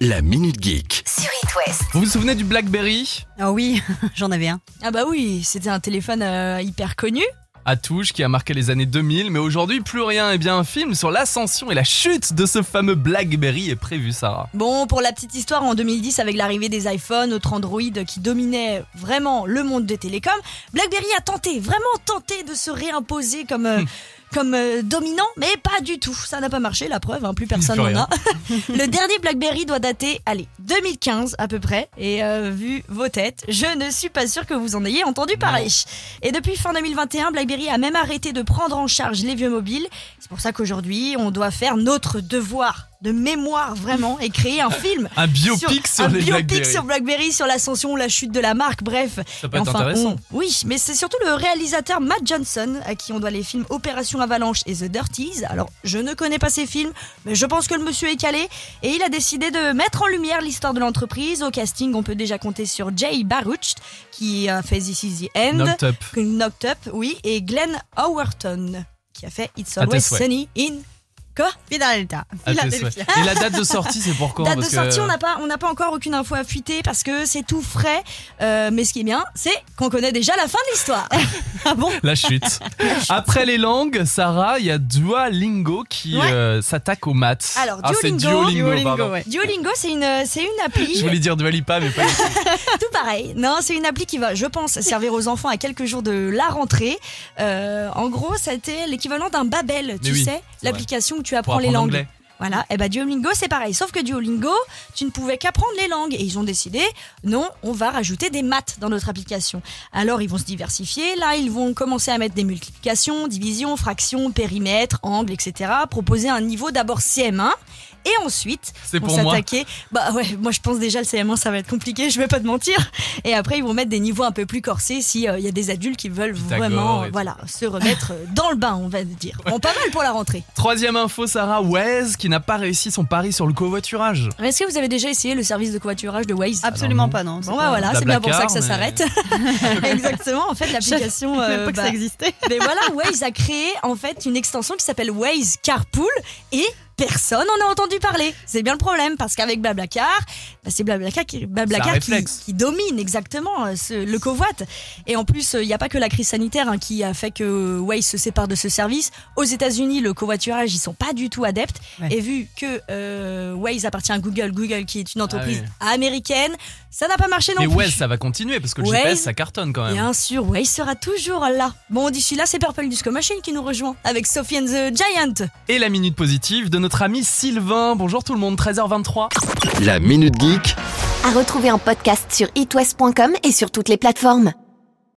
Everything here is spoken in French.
La Minute Geek. sur It West. Vous vous souvenez du BlackBerry? Ah oui, j'en avais un. Ah bah oui, c'était un téléphone euh, hyper connu. à touche qui a marqué les années 2000, mais aujourd'hui plus rien. Et bien un film sur l'ascension et la chute de ce fameux BlackBerry est prévu, Sarah. Bon, pour la petite histoire, en 2010, avec l'arrivée des iPhones, autres Android qui dominaient vraiment le monde des télécoms, BlackBerry a tenté, vraiment tenté de se réimposer comme... euh, Comme euh, dominant, mais pas du tout. Ça n'a pas marché, la preuve, hein, plus personne n'en a. le dernier BlackBerry doit dater, allez, 2015 à peu près. Et euh, vu vos têtes, je ne suis pas sûre que vous en ayez entendu parler. Et depuis fin 2021, BlackBerry a même arrêté de prendre en charge les vieux mobiles. C'est pour ça qu'aujourd'hui, on doit faire notre devoir de mémoire vraiment et créer un film. Un biopic sur, un les biopic BlackBerry. sur BlackBerry, sur l'ascension, la chute de la marque, bref. Ça peut être enfin, intéressant. on- oui, mais c'est surtout le réalisateur Matt Johnson à qui on doit les films Opération Avalanche et The Dirties. Alors, je ne connais pas ces films, mais je pense que le monsieur est calé et il a décidé de mettre en lumière l'histoire de l'entreprise. Au casting, on peut déjà compter sur Jay Baruch qui a fait This Is the End, Knocked Up. Knocked Up, oui, et Glenn Howerton qui a fait It's Always. Sunny in Quoi Philadelphia. Souhaits. Et la date de sortie, c'est pour quand Date de que- sortie, on n'a pas, on n'a pas encore aucune info à fuiter parce que c'est tout frais. Euh, mais ce qui est bien, c'est qu'on connaît déjà la fin de l'histoire. ah bon? La chute. Après les langues, Sarah, il y a Duolingo qui Ouais. euh, s'attaque aux maths. Alors, Ah, c'est Duolingo- Duolingo, ouais. Duolingo, c'est une, c'est une appli. Je voulais dire Dualipa, mais pas tout. Pareil. Non, c'est une appli qui va, je pense, servir aux enfants à quelques jours de la rentrée. Euh, en gros, c'était l'équivalent d'un Babel, tu oui, sais, l'application où tu apprends les langues. Voilà, et bah Duolingo c'est pareil, sauf que Duolingo, tu ne pouvais qu'apprendre les langues et ils ont décidé non, on va rajouter des maths dans notre application. Alors ils vont se diversifier, là ils vont commencer à mettre des multiplications, divisions, fractions, périmètres, angles, etc. Proposer un niveau d'abord CM1 et ensuite C'est pour s'attaquer. Bah ouais, moi je pense déjà le CM1 ça va être compliqué, je vais pas te mentir. Et après ils vont mettre des niveaux un peu plus corsés si il y a des adultes qui veulent Pythagore vraiment tout. voilà se remettre dans le bain on va dire. Bon pas mal pour la rentrée. Troisième info, Sarah, Waze qui n'a pas réussi son pari sur le covoiturage. Est-ce que vous avez déjà essayé le service de covoiturage de Waze? Absolument non. pas, non. Bon bah voilà, c'est bien pour ça que ça s'arrête. Exactement, en fait l'application... Je savais euh, pas que bah, ça existait. mais voilà, Waze a créé en fait une extension qui s'appelle Waze Carpool et personne n'en a entendu parler. C'est bien le problème parce qu'avec Blablacar, bah, c'est Blablacar, qui, Blablacar qui, domine exactement euh, ce- le covoit. Et en plus, il n'y a pas que la crise sanitaire hein, qui a fait que Waze se sépare de ce service. Aux États-Unis, le covoiturage, ils sont pas du tout adeptes. Ouais. Et vu que euh, Waze appartient à Google, Google qui est une entreprise Ah américaine, ça n'a pas marché non Mais plus. Waze, ça va continuer parce que le Waze, GPS, ça cartonne quand même. Bien sûr, Waze sera toujours là. Bon, d'ici là, c'est Purple Disco Machine qui nous rejoint avec Sophie and the Giant. Et la minute positive de notre ami Sylvain. Bonjour tout le monde, 13h23. La Minute Geek. À retrouver en podcast sur itwest.com et sur toutes les plateformes.